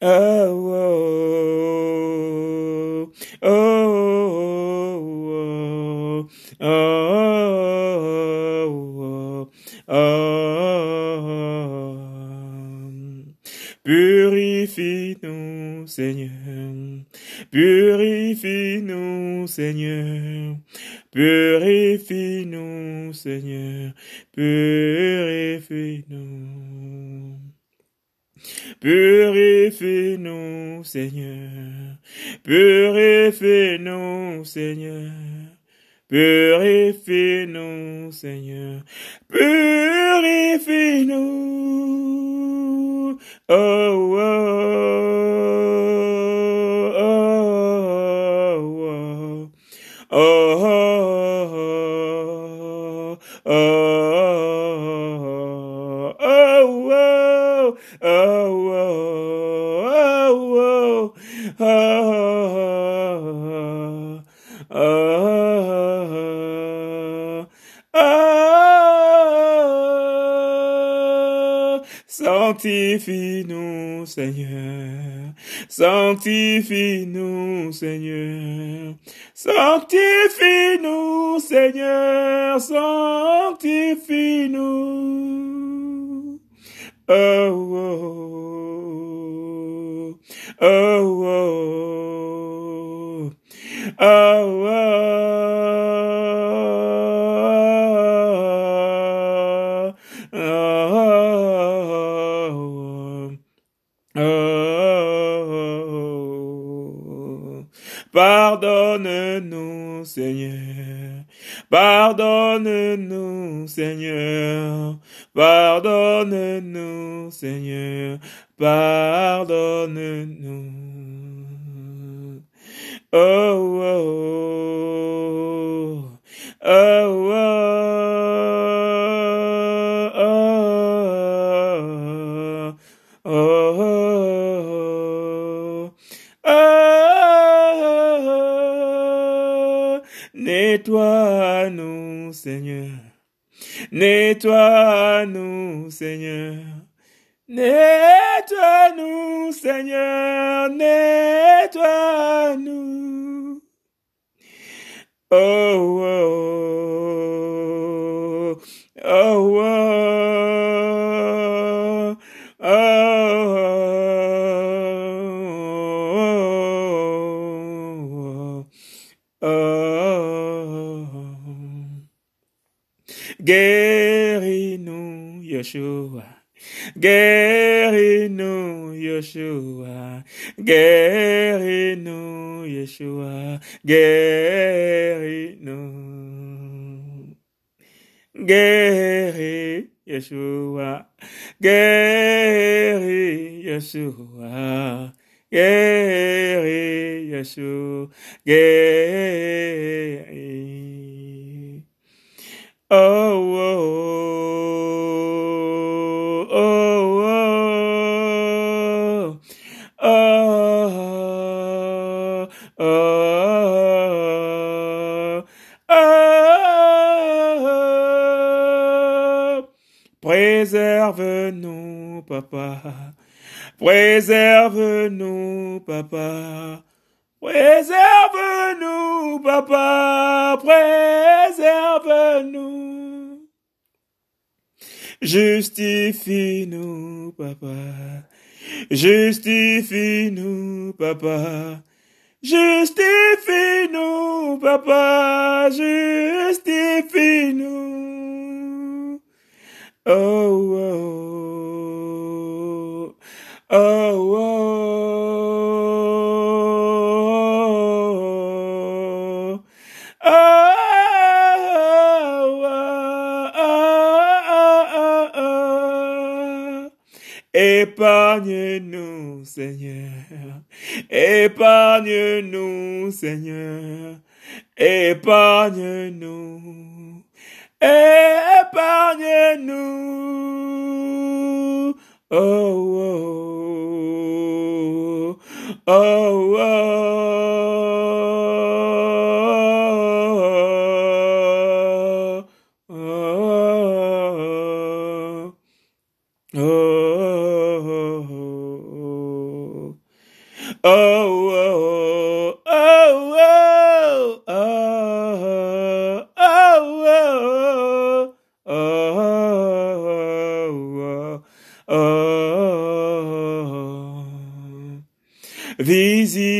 oh, oh, oh, oh, oh, oh, oh. Purifie-nous, Seigneur. Purifie-nous, Seigneur. Purifie-nous, Seigneur. Purifie-nous, Seigneur. Purifie-nous, Seigneur. Purifie-nous, Seigneur. Purifie-nous. Oh, oh, oh, oh, oh, oh, oh, oh, oh, oh, oh, Sanctifie-nous, Seigneur. Sanctifie-nous, Seigneur. Sanctifie-nous, Seigneur. Sanctifie-nous. Oh, oh, oh, oh, oh, oh, oh, oh Pardonne-nous. Oh, oh, oh, oh, oh, oh, oh, oh, Nettoie-nous, Seigneur. Nettoie-nous, Seigneur. Nettoie-nous, Seigneur. Nettoie-nous. Oh, oh, oh, oh, oh, Guérino Yeshua, guérino Yeshua, guérino. Guéri Yeshua, guéri Yeshua, guéri Yeshua, guéri. Oh, oh, oh. Préserve-nous, papa. Préserve-nous, papa. Préserve-nous, papa. Préserve-nous. Justifie-nous, papa. Justifie-nous, papa. Justifie-nous, papa. Justifie-nous. Oh oh. oh, oh, oh, oh, oh, épargne-nous, Seigneur, épargne-nous, Seigneur, épargne-nous et épargnez-nous. Oh, oh, oh, oh. oh.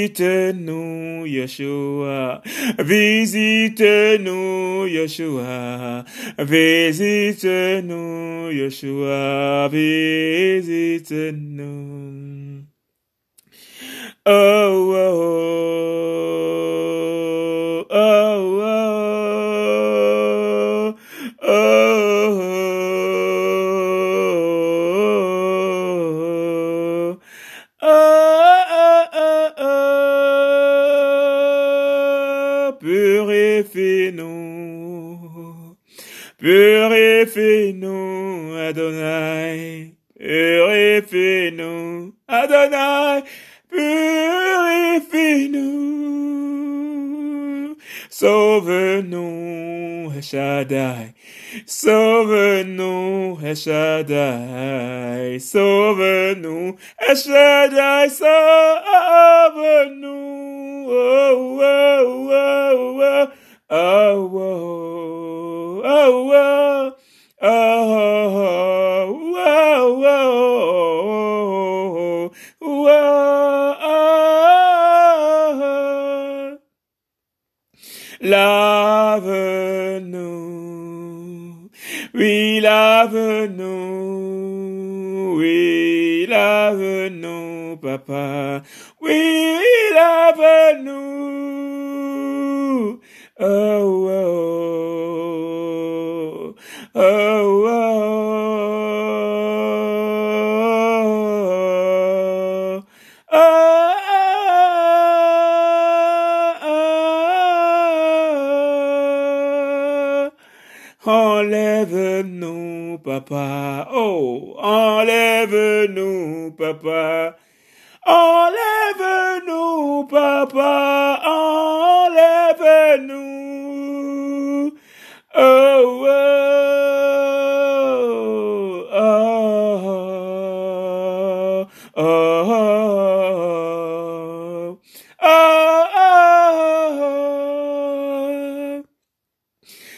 Visite-nous, Yeshua. Visite-nous, Yeshua. Visite-nous, Yeshua. Visite-nous. Purifie-nous, sauve-nous, El Shaddai, sauve-nous, El Shaddai, sauve-nous, El Shaddai, sauve-nous, oh, oh, oh, oh, oh, oh, oh, oh, oh, oh, oh, Lave-nous, oui, lave-nous, oui, lave-nous, papa, oui, lave-nous, oh, oh, oh, oh, oh, Enlève-nous, papa. Oh, enlève-nous, papa. Enlève-nous, papa. Enlève-nous.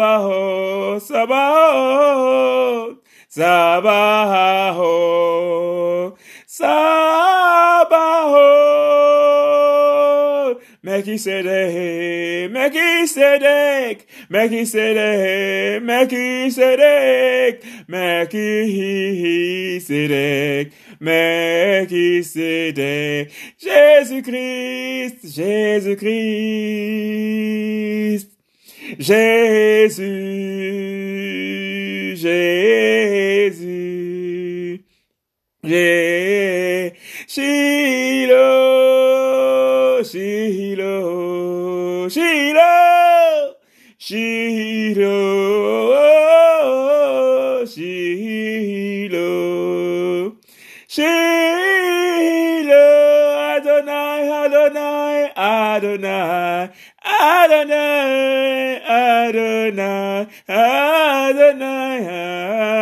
Sabaoth, Sabaoth, Sabaoth, Sabaoth, Melchizedek, Melchizedek, Melchizedek, Melchizedek, Melchizedek, Melchizedek, Jésus-Christ, Jésus-Christ, Jésus, Jésus, Jésus, Shiloh, Shiloh, Shiloh, Shiloh, Shiloh, Adonai, Adonai, Adonai, Adonai, Adonai, Adonai,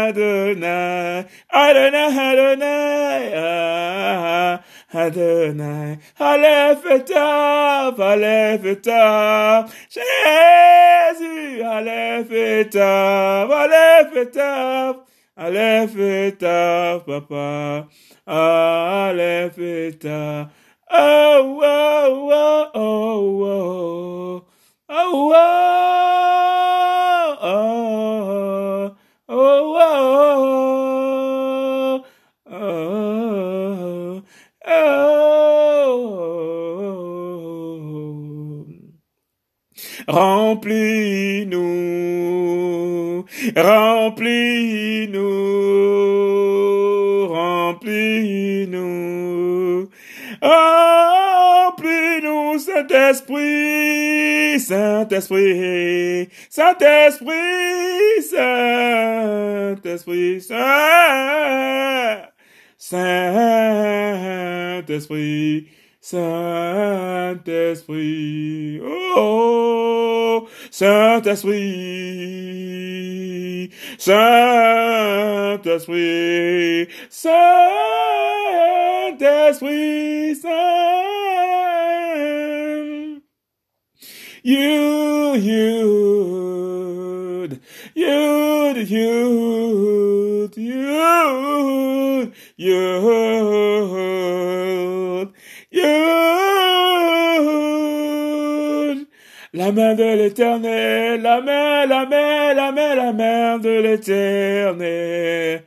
Adonai, Adonai, Adonai, Adonai, Aleph Etav, Aleph Etav, Jésus, Aleph Etav, Aleph Etav, Aleph Etav, Papa, Aleph Etav, oh, oh, oh, oh, oh. oh. Remplis-nous, remplis-nous, remplis-nous, remplis-nous, Saint-Esprit. Saint-Esprit, Saint-Esprit, Saint-Esprit, Saint, Saint-Esprit, Saint-Esprit, oh, Saint-Esprit, Saint-Esprit, Saint-Esprit, Saint. You, you, you, you, you, you, you. La main de l'éternel, la main, la main, la main, la main de l'éternel.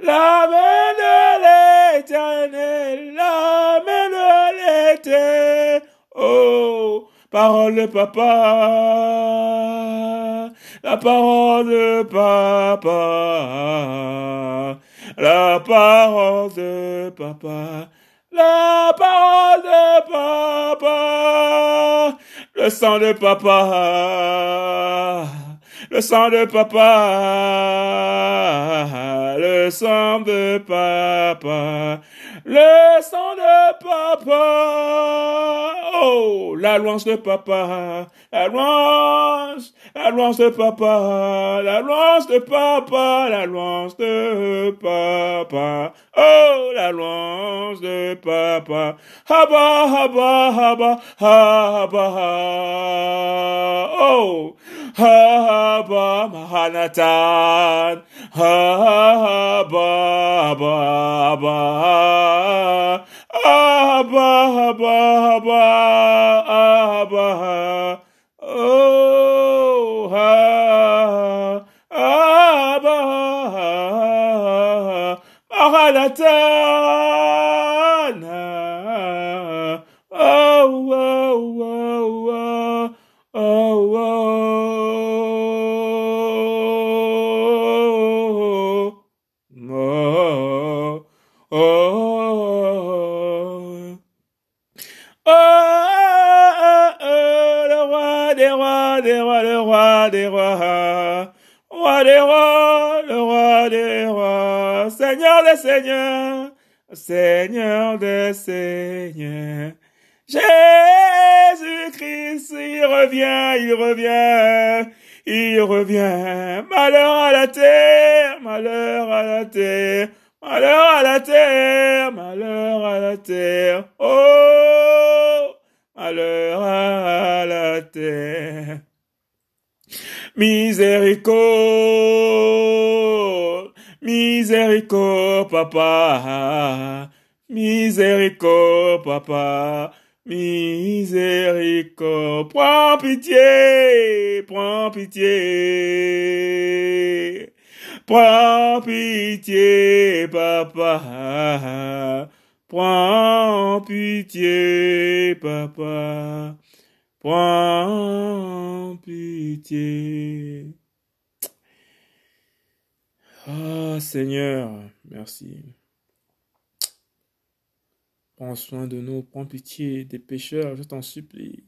La main de l'éternel, la main de l'éternel. Oh, parole de papa, la parole de papa, la parole de papa, la parole de papa, le sang de papa, le sang de papa, le sang de papa, le sang de papa, oh, la louange de papa, la louange, la louange de papa, la louange de papa, la louange de papa, oh, la louange de papa, haba, haba, haba, haba, oh, haba, mahanatan, haba, haba, haba, Abba, Abba, Abba, Oh, Abba, Maranatha. Oh, Jésus-Christ, il revient, il revient, il revient. Malheur à la terre, malheur à la terre, malheur à la terre, malheur à la terre. Oh, malheur à la terre. Miséricorde, miséricorde, papa. Miséricorde, papa. Miséricorde, prends pitié, prends pitié. Prends pitié, papa. Prends pitié, papa. Prends pitié. Ah, Seigneur, merci. Prends soin de nous, prends pitié des pécheurs, je t'en supplie.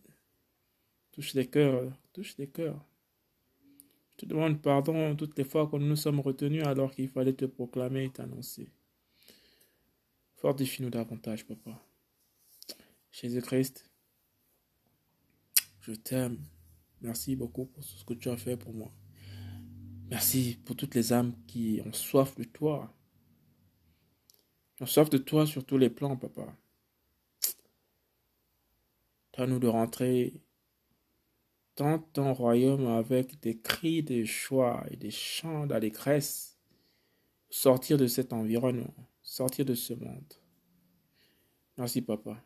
Touche les cœurs, touche les cœurs. Je te demande pardon toutes les fois que nous nous sommes retenus alors qu'il fallait te proclamer et t'annoncer. Fortifie-nous davantage, papa. Jésus-Christ, je t'aime. Merci beaucoup pour tout ce que tu as fait pour moi. Merci pour toutes les âmes qui ont soif de toi. Qui ont soif de toi sur tous les plans, papa. Donne-nous de rentrer dans ton royaume avec des cris de joie et des chants d'allégresse. Sortir de cet environnement, sortir de ce monde. Merci, papa.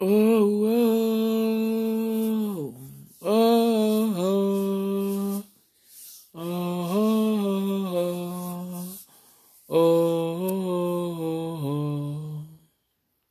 Oh, oh, oh,